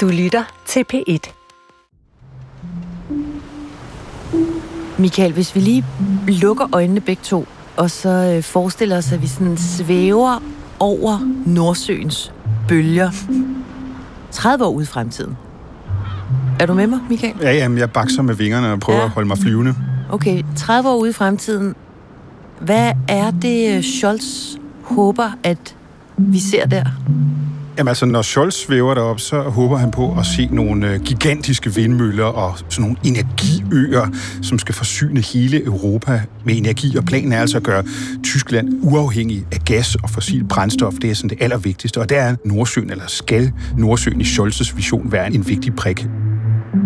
Du lytter til P1. Michael, hvis vi lige lukker øjnene begge to, og så øh, forestiller os, at vi sådan svæver over Nordsøens bølger 30 år ude i fremtiden. Er du med mig, Michael? Ja, jamen, jeg bakser med vingerne og prøver ja. at holde mig flyvende. Okay, 30 år ude i fremtiden. Hvad er det, øh, Scholz håber, at vi ser der? Jamen altså, når Scholz svæver derop, så håber han på at se nogle øh, gigantiske vindmøller og sådan nogle energiøer, som skal forsyne hele Europa med energi. Og planen er altså at gøre Tyskland uafhængig af gas og fossil brændstof. Det er sådan det allervigtigste. Og der er Nordsøen, eller skal Nordsøen i Scholz's vision være en vigtig prik.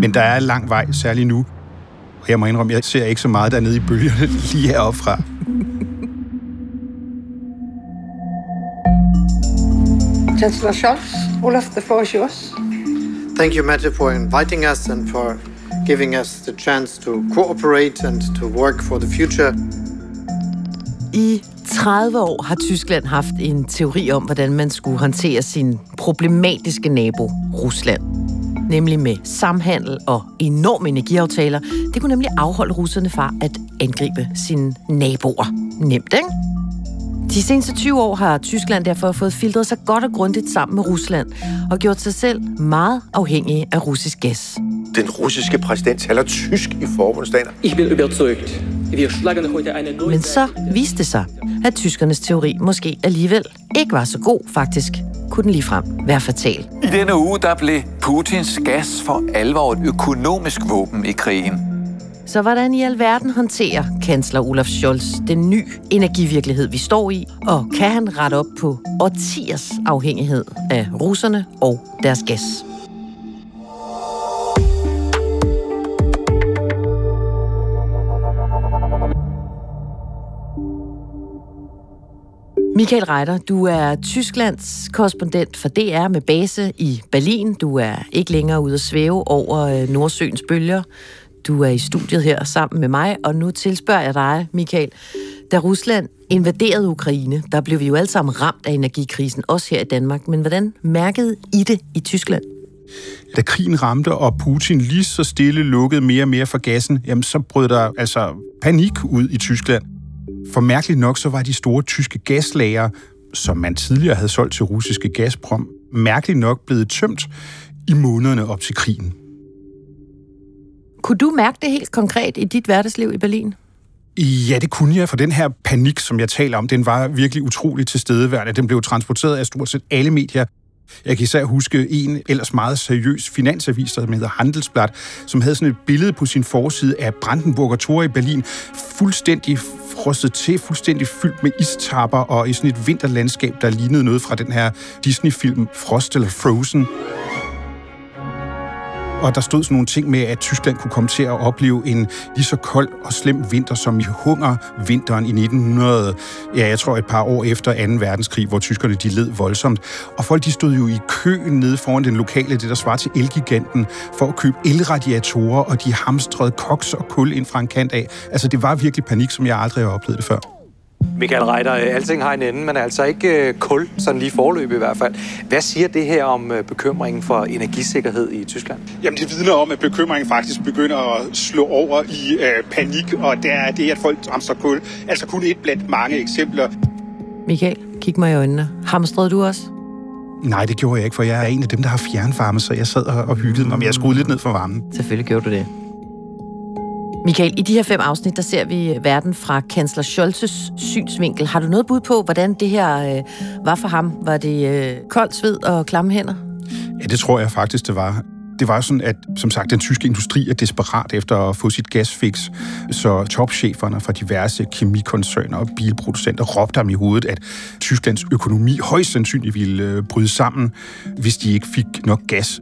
Men der er lang vej, særligt nu. Og jeg må indrømme, jeg ser ikke så meget dernede i bølgerne lige heroppe fra. Chancellor Scholz, Olaf, the floor is yours. Thank you, Mette, for inviting us and for giving us the chance to cooperate and to work for the future. I 30 år har Tyskland haft en teori om, hvordan man skulle håndtere sin problematiske nabo, Rusland. Nemlig med samhandel og enorme energiaftaler. Det kunne nemlig afholde russerne fra at angribe sine naboer. Nemt, ikke? De seneste 20 år har Tyskland derfor fået filtret sig godt og grundigt sammen med Rusland og gjort sig selv meget afhængige af russisk gas. Den russiske præsident taler tysk i forbundsdagen. Ich bin überzeugt. Wir schlagen heute eine neue Men så viste det sig, at tyskernes teori måske alligevel ikke var så god. Faktisk kunne den ligefrem være fatal. I denne uge der blev Putins gas for alvor et økonomisk våben i krigen. Så hvordan i alverden håndterer kansler Olaf Scholz den nye energivirkelighed, vi står i? Og kan han rette op på årtiers afhængighed af russerne og deres gas? Michael Reiter, du er Tysklands korrespondent for DR med base i Berlin. Du er ikke længere ude at svæve over øh, Nordsøens bølger. Du er i studiet her sammen med mig, og nu tilspørger jeg dig, Michael. Da Rusland invaderede Ukraine, der blev vi jo alle sammen ramt af energikrisen, også her i Danmark. Men hvordan mærkede I det i Tyskland? Da krigen ramte, og Putin lige så stille lukkede mere og mere for gassen, jamen så brød der altså panik ud i Tyskland. For mærkeligt nok, så var de store tyske gaslager, som man tidligere havde solgt til russiske Gazprom, mærkeligt nok blevet tømt i månederne op til krigen. Kunne du mærke det helt konkret i dit hverdagsliv i Berlin? Ja, det kunne jeg, for den her panik, som jeg taler om, den var virkelig utrolig tilstedeværende. Den blev transporteret af stort set alle medier. Jeg kan især huske en ellers meget seriøs finansavis, der hedder Handelsblatt, som havde sådan et billede på sin forside af Brandenburger Tor i Berlin, fuldstændig frosset til, fuldstændig fyldt med istapper og i sådan et vinterlandskab, der lignede noget fra den her Disney-film Frost eller Frozen. Og der stod sådan nogle ting med, at Tyskland kunne komme til at opleve en lige så kold og slem vinter som i hungervinteren i 1900. Ja, jeg tror et par år efter 2. verdenskrig, hvor tyskerne de led voldsomt. Og folk de stod jo i kø nede foran den lokale, det der svarer til Elgiganten, for at købe elradiatorer, og de hamstrede koks og kul ind fra en kant af. Altså, det var virkelig panik, som jeg aldrig har oplevet det før. Michael Reiter, alting har en ende, men altså ikke øh, kul, sådan lige forløb i hvert fald. Hvad siger det her om øh, bekymringen for energisikkerhed i Tyskland? Jamen, det vidner om, at bekymringen faktisk begynder at slå over i øh, panik, og det er det, at folk hamstrer kul. Altså kun et blandt mange eksempler. Michael, kig mig i øjnene. Hamstrede du også? Nej, det gjorde jeg ikke, for jeg er en af dem, der har fjernvarme, så jeg sad og, og hyggede mig, men jeg skruede lidt ned for varmen. Selvfølgelig gjorde du det. Michael, i de her fem afsnit, der ser vi øh, verden fra kansler Scholzes synsvinkel. Har du noget bud på, hvordan det her øh, var for ham? Var det øh, koldt sved og klamme hænder? Ja, det tror jeg faktisk, det var. Det var sådan, at som sagt, den tyske industri er desperat efter at få sit gasfix, så topcheferne fra diverse kemikoncerner og bilproducenter råbte ham i hovedet, at Tysklands økonomi højst sandsynligt ville øh, bryde sammen, hvis de ikke fik nok gas.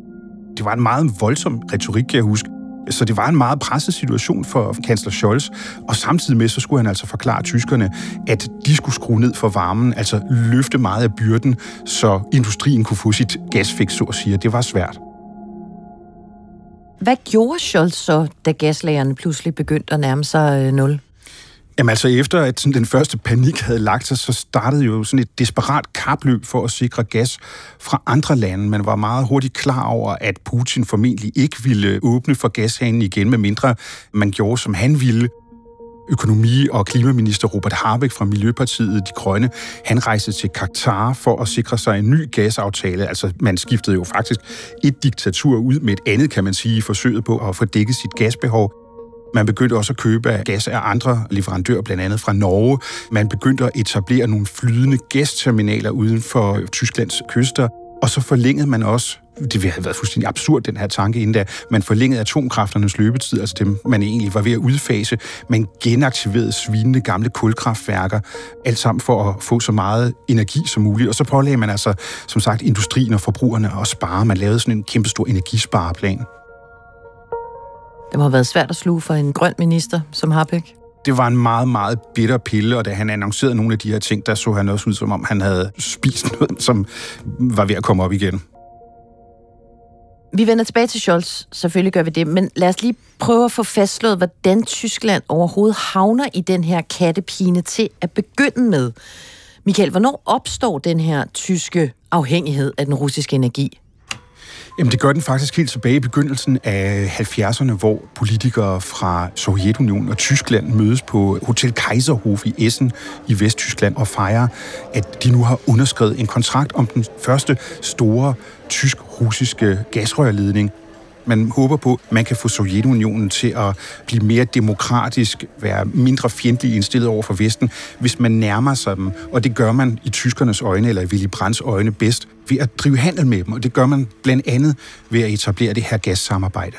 Det var en meget voldsom retorik, kan jeg huske. Så det var en meget presset situation for kansler Scholz, og samtidig med, så skulle han altså forklare tyskerne, at de skulle skrue ned for varmen, altså løfte meget af byrden, så industrien kunne få sit gasfix, så at sige. Det var svært. Hvad gjorde Scholz så, da gaslagerne pludselig begyndte at nærme sig øh, nul? Jamen altså efter at sådan, den første panik havde lagt sig, så startede jo sådan et desperat kapløb for at sikre gas fra andre lande. Man var meget hurtigt klar over, at Putin formentlig ikke ville åbne for gashanen igen, med mindre man gjorde, som han ville. Økonomi- og klimaminister Robert Harbeck fra Miljøpartiet De Grønne, han rejste til Katar for at sikre sig en ny gasaftale. Altså, man skiftede jo faktisk et diktatur ud med et andet, kan man sige, i forsøget på at få dækket sit gasbehov. Man begyndte også at købe gas af andre leverandører, blandt andet fra Norge. Man begyndte at etablere nogle flydende gasterminaler uden for Tysklands kyster. Og så forlængede man også det ville have været fuldstændig absurd, den her tanke inden da. Man forlængede atomkrafternes løbetid, altså dem, man egentlig var ved at udfase. Man genaktiverede svinende gamle kulkraftværker, alt sammen for at få så meget energi som muligt. Og så pålagde man altså, som sagt, industrien og forbrugerne at spare. Man lavede sådan en kæmpestor energispareplan. Det må have været svært at sluge for en grøn minister som Harbeck. Det var en meget, meget bitter pille, og da han annoncerede nogle af de her ting, der så han også ud, som om han havde spist noget, som var ved at komme op igen. Vi vender tilbage til Scholz, selvfølgelig gør vi det, men lad os lige prøve at få fastslået, hvordan Tyskland overhovedet havner i den her kattepine til at begynde med. Michael, hvornår opstår den her tyske afhængighed af den russiske energi? Jamen det gør den faktisk helt tilbage i begyndelsen af 70'erne, hvor politikere fra Sovjetunionen og Tyskland mødes på Hotel Kaiserhof i Essen i Vesttyskland og fejrer, at de nu har underskrevet en kontrakt om den første store tysk-russiske gasrørledning man håber på, at man kan få Sovjetunionen til at blive mere demokratisk, være mindre fjendtlig indstillet over for Vesten, hvis man nærmer sig dem. Og det gør man i tyskernes øjne, eller i Willy Brandts øjne bedst, ved at drive handel med dem. Og det gør man blandt andet ved at etablere det her gassamarbejde.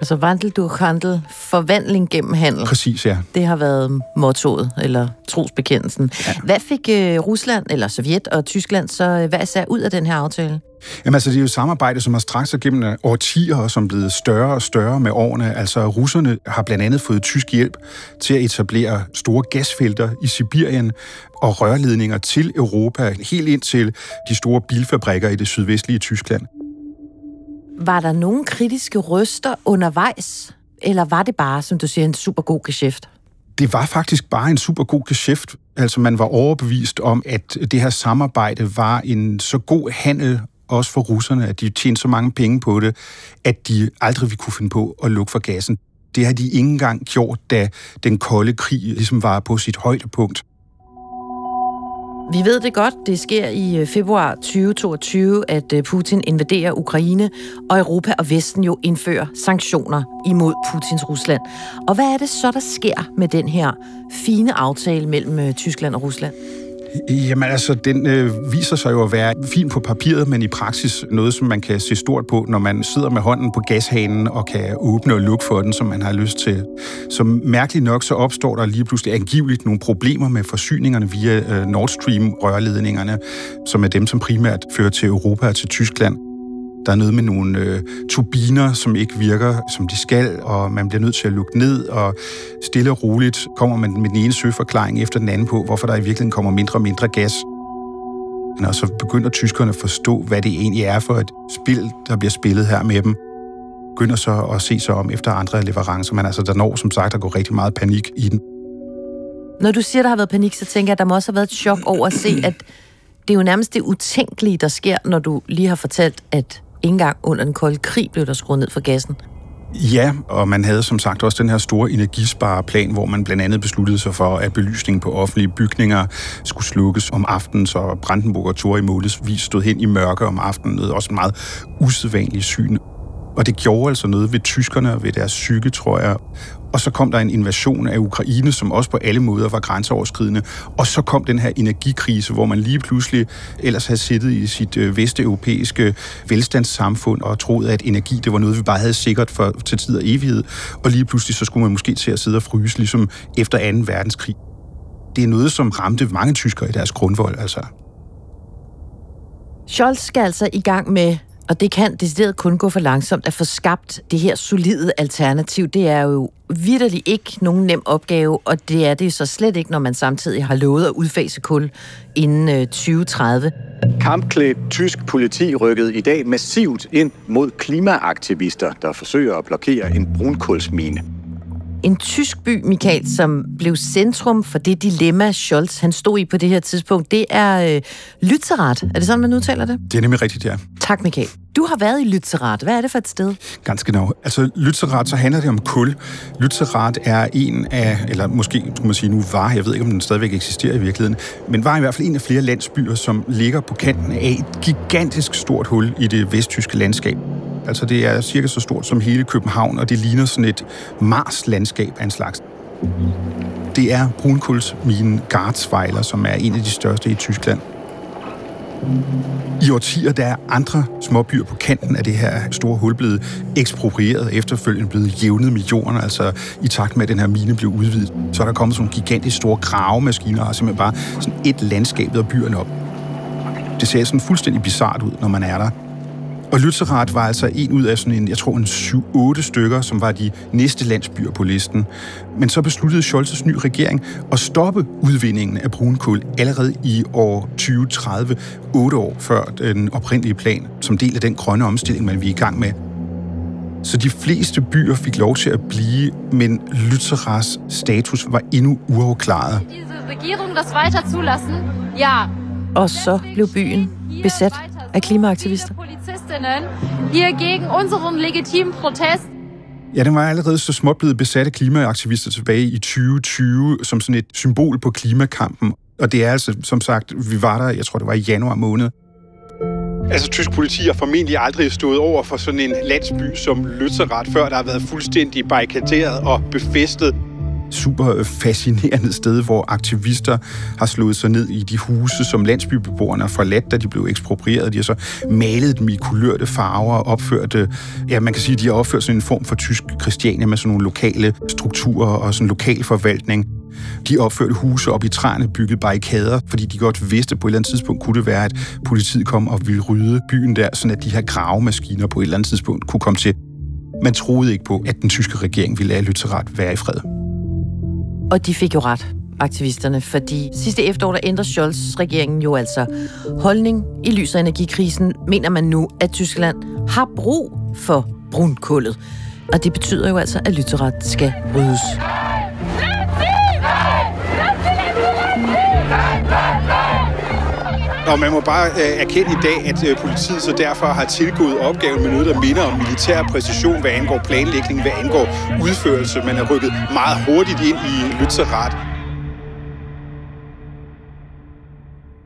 Altså Wandel durch Handel, forvandling gennem handel. Præcis, ja. Det har været mottoet, eller trosbekendelsen. Ja. Hvad fik uh, Rusland, eller Sovjet og Tyskland så uh, hvad især ud af den her aftale? Jamen altså, det er jo et samarbejde, som har strakt sig gennem øh, årtier, og som er blevet større og større med årene. Altså, russerne har blandt andet fået tysk hjælp til at etablere store gasfelter i Sibirien og rørledninger til Europa, helt ind til de store bilfabrikker i det sydvestlige Tyskland. Var der nogen kritiske røster undervejs, eller var det bare, som du siger, en super god geschæft? Det var faktisk bare en super god geschæft. Altså man var overbevist om, at det her samarbejde var en så god handel også for russerne, at de tjente så mange penge på det, at de aldrig ville kunne finde på at lukke for gassen. Det har de ikke engang gjort, da den kolde krig ligesom var på sit højdepunkt. Vi ved det godt. Det sker i øh, februar 2022, at øh, Putin invaderer Ukraine, og Europa og Vesten jo indfører sanktioner imod Putins Rusland. Og hvad er det så, der sker med den her fine aftale mellem øh, Tyskland og Rusland? Jamen altså, den øh, viser sig jo at være fin på papiret, men i praksis noget, som man kan se stort på, når man sidder med hånden på gashanen og kan åbne og lukke for den, som man har lyst til. Så mærkeligt nok, så opstår der lige pludselig angiveligt nogle problemer med forsyningerne via øh, Nord Stream-rørledningerne, som er dem, som primært fører til Europa og til Tyskland. Der er noget med nogle øh, turbiner, som ikke virker, som de skal, og man bliver nødt til at lukke ned, og stille og roligt kommer man med den ene søforklaring efter den anden på, hvorfor der i virkeligheden kommer mindre og mindre gas. Og så begynder tyskerne at forstå, hvad det egentlig er for et spil, der bliver spillet her med dem. Begynder så at se sig om efter andre leverancer, men altså der når som sagt at gå rigtig meget panik i den. Når du siger, der har været panik, så tænker jeg, at der må også have været et chok over at se, at det er jo nærmest det utænkelige, der sker, når du lige har fortalt, at ikke engang under den kolde krig blev der skruet ned for gassen. Ja, og man havde som sagt også den her store energispareplan, hvor man blandt andet besluttede sig for, at belysningen på offentlige bygninger skulle slukkes om aftenen, så Brandenburg og Tor i månedsvis stod hen i mørke om aftenen. Det også en meget usædvanlig syn. Og det gjorde altså noget ved tyskerne og ved deres psyke, tror jeg. Og så kom der en invasion af Ukraine, som også på alle måder var grænseoverskridende. Og så kom den her energikrise, hvor man lige pludselig ellers havde siddet i sit øh, vesteuropæiske velstandssamfund og troet, at energi det var noget, vi bare havde sikkert for, til tid og evighed. Og lige pludselig så skulle man måske til at sidde og fryse, ligesom efter 2. verdenskrig. Det er noget, som ramte mange tyskere i deres grundvold, altså. Scholz skal altså i gang med og det kan decideret kun gå for langsomt at få skabt det her solide alternativ. Det er jo vidderligt ikke nogen nem opgave, og det er det så slet ikke, når man samtidig har lovet at udfase kul inden øh, 2030. Kampklædt tysk politi rykkede i dag massivt ind mod klimaaktivister, der forsøger at blokere en brunkulsmine. En tysk by, Michael, som blev centrum for det dilemma, Scholz han stod i på det her tidspunkt, det er øh, Lützerath. Er det sådan, man udtaler det? Det er nemlig rigtigt, ja. Tak, Michael. Du har været i Lützerath. Hvad er det for et sted? Ganske genau. Altså, Lützerath, så handler det om kul. Lützerath er en af, eller måske skulle man sige nu var, jeg ved ikke, om den stadigvæk eksisterer i virkeligheden, men var i hvert fald en af flere landsbyer, som ligger på kanten af et gigantisk stort hul i det vesttyske landskab. Altså, det er cirka så stort som hele København, og det ligner sådan et Mars-landskab af en slags. Det er brunkulsminen Garzweiler, som er en af de største i Tyskland. I årtier der er andre småbyer på kanten af det her store hul blevet eksproprieret, efterfølgende blevet jævnet med jorden, altså i takt med, at den her mine blev udvidet. Så er der kommet sådan nogle gigantisk store gravemaskiner, og simpelthen bare sådan et landskab af byerne op. Det ser sådan fuldstændig bizart ud, når man er der. Og Lützerath var altså en ud af sådan en, jeg tror en 7-8 stykker, som var de næste landsbyer på listen. Men så besluttede Scholz's ny regering at stoppe udvindingen af brunkul allerede i år 2030, otte år før den oprindelige plan, som del af den grønne omstilling, man vi er i gang med. Så de fleste byer fik lov til at blive, men Lützeraths status var endnu uafklaret. Regierung das weiter zulassen? Ja. Og så blev byen besat af klimaaktivister. Polizistinnen hier gegen unseren legitimen Protest. Ja, den var allerede så småt blevet besat af klimaaktivister tilbage i 2020 som sådan et symbol på klimakampen. Og det er altså, som sagt, vi var der, jeg tror det var i januar måned. Altså, tysk politi har formentlig aldrig stået over for sådan en landsby som Lützerath, før der har været fuldstændig barrikaderet og befæstet super fascinerende sted, hvor aktivister har slået sig ned i de huse, som landsbybeboerne har forladt, da de blev eksproprieret. De har så malet dem i kulørte farver og opført, ja, man kan sige, de har opført sådan en form for tysk Christiania med sådan nogle lokale strukturer og sådan en lokal forvaltning. De opførte huse op i træerne, bygget barrikader, fordi de godt vidste, at på et eller andet tidspunkt kunne det være, at politiet kom og ville rydde byen der, sådan at de her gravemaskiner på et eller andet tidspunkt kunne komme til. Man troede ikke på, at den tyske regering ville lade Lützerath være i fred. Og de fik jo ret, aktivisterne, fordi sidste efterår, der ændrer Scholz-regeringen jo altså holdning i lys af energikrisen, mener man nu, at Tyskland har brug for brunkullet. Og det betyder jo altså, at lytteret skal ryddes. Og man må bare øh, erkende i dag, at øh, politiet så derfor har tilgået opgaven med noget, der minder om militær præcision, hvad angår planlægning, hvad angår udførelse. Man er rykket meget hurtigt ind i Lützerath.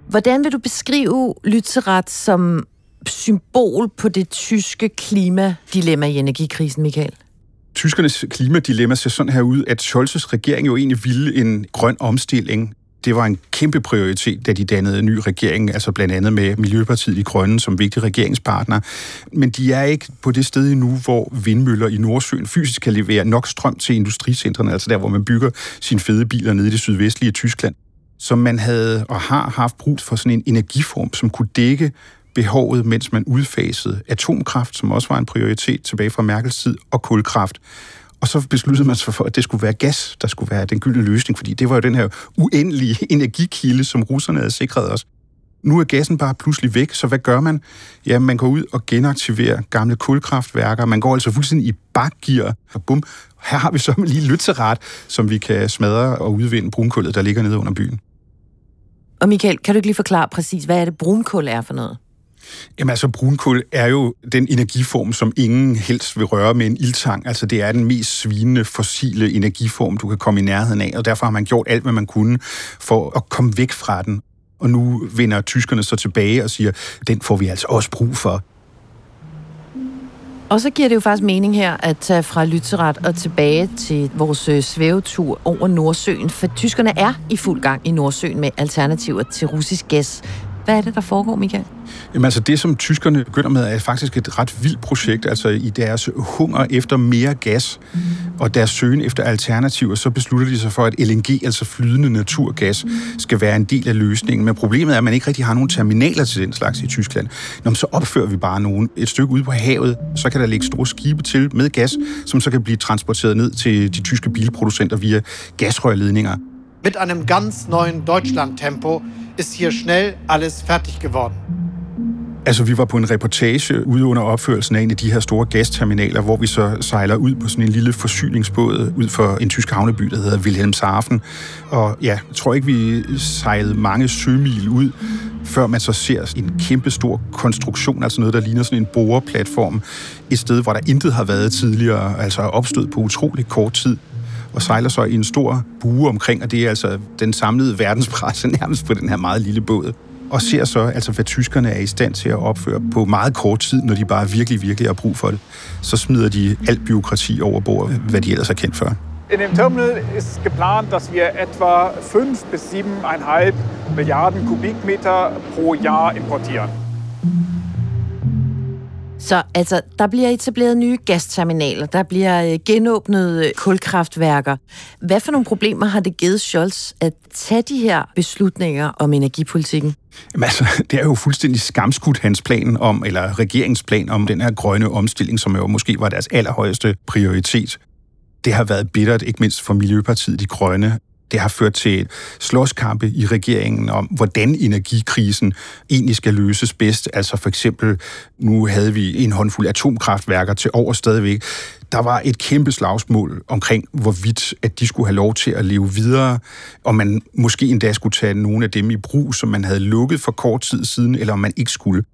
Hvordan vil du beskrive Lützerath som symbol på det tyske klimadilemma i energikrisen, Michael? Tyskernes klimadilemma ser sådan her ud, at Scholz's regering jo egentlig ville en grøn omstilling det var en kæmpe prioritet, da de dannede en ny regering, altså blandt andet med Miljøpartiet i Grønne som vigtig regeringspartner. Men de er ikke på det sted endnu, hvor vindmøller i Nordsøen fysisk kan levere nok strøm til industricentrene, altså der, hvor man bygger sine fede biler nede i det sydvestlige Tyskland. Så man havde og har haft brug for sådan en energiform, som kunne dække behovet, mens man udfasede atomkraft, som også var en prioritet tilbage fra Merkels tid, og kulkraft. Og så besluttede man sig for, at det skulle være gas, der skulle være den gyldne løsning, fordi det var jo den her uendelige energikilde, som russerne havde sikret os. Nu er gassen bare pludselig væk, så hvad gør man? Ja, man går ud og genaktiverer gamle kulkraftværker. Man går altså fuldstændig i bakgear, og bum, her har vi så lige lytterat, som vi kan smadre og udvinde brunkullet, der ligger nede under byen. Og Michael, kan du ikke lige forklare præcis, hvad er det brunkul er for noget? Jamen altså, brunkul er jo den energiform, som ingen helst vil røre med en ildtang. Altså, det er den mest svinende fossile energiform, du kan komme i nærheden af, og derfor har man gjort alt, hvad man kunne for at komme væk fra den. Og nu vender tyskerne så tilbage og siger, den får vi altså også brug for. Og så giver det jo faktisk mening her at tage fra Lytteret og tilbage til vores øh, svævetur over Nordsøen, for tyskerne er i fuld gang i Nordsøen med alternativer til russisk gas. Hvad er det, der foregår, Michael? Jamen altså det, som tyskerne begynder med, er faktisk et ret vildt projekt. Altså i deres hunger efter mere gas mm. og deres søgen efter alternativer, så beslutter de sig for, at LNG, altså flydende naturgas, mm. skal være en del af løsningen. Men problemet er, at man ikke rigtig har nogen terminaler til den slags i Tyskland. Nå, så opfører vi bare nogen et stykke ude på havet, så kan der ligge store skibe til med gas, som så kan blive transporteret ned til de tyske bilproducenter via gasrørledninger. Mit einem ganz neuen Deutschland-Tempo ist hier schnell alles fertig geworden. Altså, vi var på en reportage ude under opførelsen af en af de her store gasterminaler, hvor vi så sejler ud på sådan en lille forsyningsbåd ud for en tysk havneby, der hedder Wilhelmshaven. Og ja, jeg tror ikke, vi sejlede mange sømil ud, før man så ser en kæmpe stor konstruktion, altså noget, der ligner sådan en boreplatform, et sted, hvor der intet har været tidligere, altså opstået på utrolig kort tid og sejler så i en stor bue omkring, og det er altså den samlede verdenspresse nærmest på den her meget lille båd og ser så, altså, hvad tyskerne er i stand til at opføre på meget kort tid, når de bare virkelig, virkelig har brug for det. Så smider de alt byråkrati over bord, hvad de ellers er kendt for. In dem Terminal ist geplant, dass wir etwa 5 bis 7,5 Milliarden Kubikmeter pro Jahr importieren. Så altså, der bliver etableret nye gasterminaler, der bliver øh, genåbnet øh, kulkraftværker. Hvad for nogle problemer har det givet Scholz at tage de her beslutninger om energipolitikken? Jamen altså, det er jo fuldstændig skamskudt hans plan om, eller regeringsplan om den her grønne omstilling, som jo måske var deres allerhøjeste prioritet. Det har været bittert, ikke mindst for Miljøpartiet De Grønne, det har ført til slåskampe i regeringen om, hvordan energikrisen egentlig skal løses bedst. Altså for eksempel, nu havde vi en håndfuld atomkraftværker til over stadigvæk. Der var et kæmpe slagsmål omkring, hvorvidt at de skulle have lov til at leve videre, og man måske endda skulle tage nogle af dem i brug, som man havde lukket for kort tid siden, eller om man ikke skulle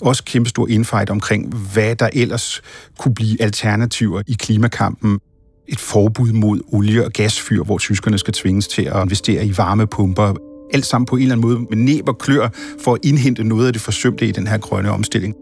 også kæmpe stor infight omkring, hvad der ellers kunne blive alternativer i klimakampen et forbud mod olie- og gasfyr, hvor tyskerne skal tvinges til at investere i varmepumper. Alt sammen på en eller anden måde med næb og klør for at indhente noget af det forsømte i den her grønne omstilling.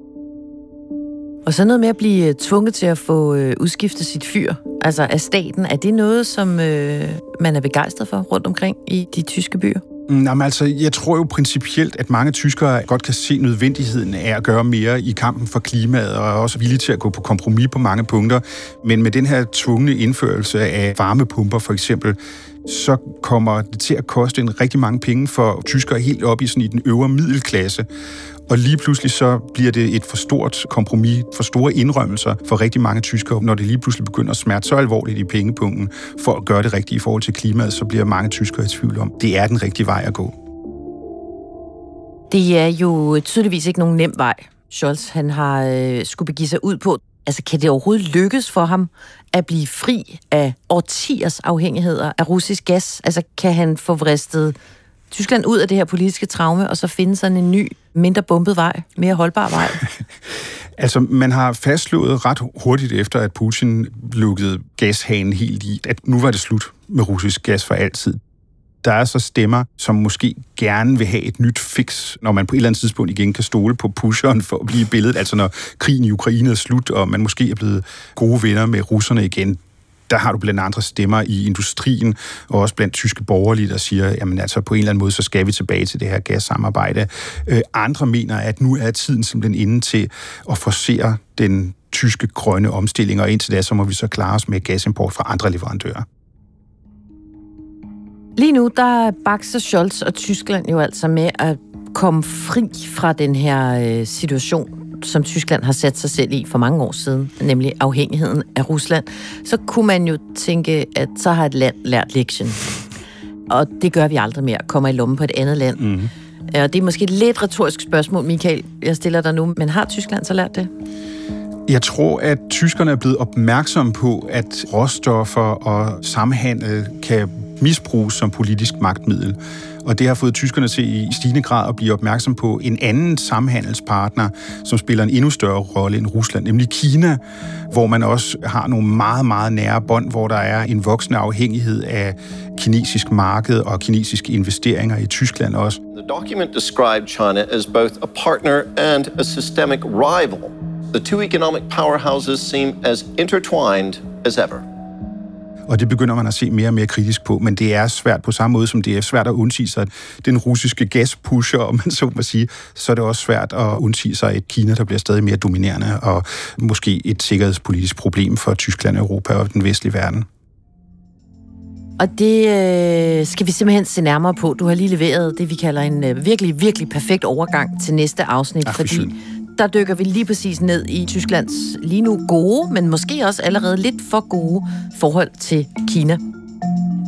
Og så noget med at blive øh, tvunget til at få øh, udskiftet sit fyr, altså af staten. Er det noget, som øh, man er begejstret for rundt omkring i de tyske byer? Mm, Jamen, altså, jeg tror jo principielt, at mange tyskere godt kan se nødvendigheden af at gøre mere i kampen for klimaet, og er også villige til at gå på kompromis på mange punkter. Men med den her tvungne indførelse af varmepumper for eksempel, så kommer det til at koste en rigtig mange penge for tyskere helt op i, sådan i den øvre middelklasse. Og lige pludselig så bliver det et for stort kompromis, for store indrømmelser for rigtig mange tyskere. Når det lige pludselig begynder at smerte så alvorligt i pengepunkten for at gøre det rigtige i forhold til klimaet, så bliver mange tyskere i tvivl om, det er den rigtige vej at gå. Det er jo tydeligvis ikke nogen nem vej, Scholz han har øh, skulle begive sig ud på. Altså, kan det overhovedet lykkes for ham at blive fri af årtiers afhængigheder af russisk gas? Altså, kan han få vristet Tyskland ud af det her politiske traume, og så finde sådan en ny, mindre bumpet vej, mere holdbar vej? altså, man har fastslået ret hurtigt efter, at Putin lukkede gashanen helt i, at nu var det slut med russisk gas for altid. Der er så stemmer, som måske gerne vil have et nyt fix, når man på et eller andet tidspunkt igen kan stole på pusheren for at blive billedet. Altså når krigen i Ukraine er slut, og man måske er blevet gode venner med russerne igen der har du blandt andre stemmer i industrien, og også blandt tyske borgerlige, der siger, jamen altså på en eller anden måde, så skal vi tilbage til det her gassamarbejde. Øh, andre mener, at nu er tiden simpelthen inde til at forsere den tyske grønne omstilling, og indtil da, så må vi så klare os med gasimport fra andre leverandører. Lige nu, der bakser Scholz og Tyskland jo altså med at komme fri fra den her øh, situation, som Tyskland har sat sig selv i for mange år siden, nemlig afhængigheden af Rusland, så kunne man jo tænke, at så har et land lært lektion. Og det gør vi aldrig mere, kommer i lommen på et andet land. Mm. Og det er måske et lidt retorisk spørgsmål, Michael, jeg stiller dig nu, men har Tyskland så lært det? Jeg tror, at tyskerne er blevet opmærksomme på, at råstoffer og samhandel kan misbruges som politisk magtmiddel. Og det har fået tyskerne til i stigende grad at blive opmærksom på en anden samhandelspartner, som spiller en endnu større rolle end Rusland, nemlig Kina, hvor man også har nogle meget, meget nære bånd, hvor der er en voksende afhængighed af kinesisk marked og kinesiske investeringer i Tyskland også. The document described China as both a partner and a systemic rival. The two economic powerhouses seem as intertwined as ever og det begynder man at se mere og mere kritisk på, men det er svært på samme måde, som det er svært at undsige sig den russiske gaspusher, om man så må sige, så er det også svært at undsige sig et Kina, der bliver stadig mere dominerende, og måske et sikkerhedspolitisk problem for Tyskland, Europa og den vestlige verden. Og det øh, skal vi simpelthen se nærmere på. Du har lige leveret det, vi kalder en øh, virkelig, virkelig perfekt overgang til næste afsnit, Ach, fordi der dykker vi lige præcis ned i Tysklands lige nu gode, men måske også allerede lidt for gode forhold til Kina.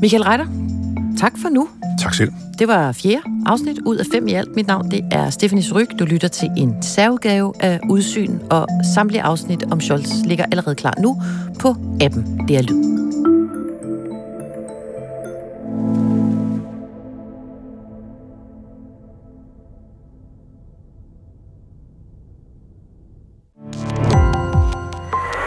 Michael Reiter, tak for nu. Tak selv. Det var fjerde afsnit ud af fem i alt. Mit navn det er Stephanie Ryg. Du lytter til en særudgave af Udsyn, og samtlige afsnit om Scholz ligger allerede klar nu på appen Det er Lyd.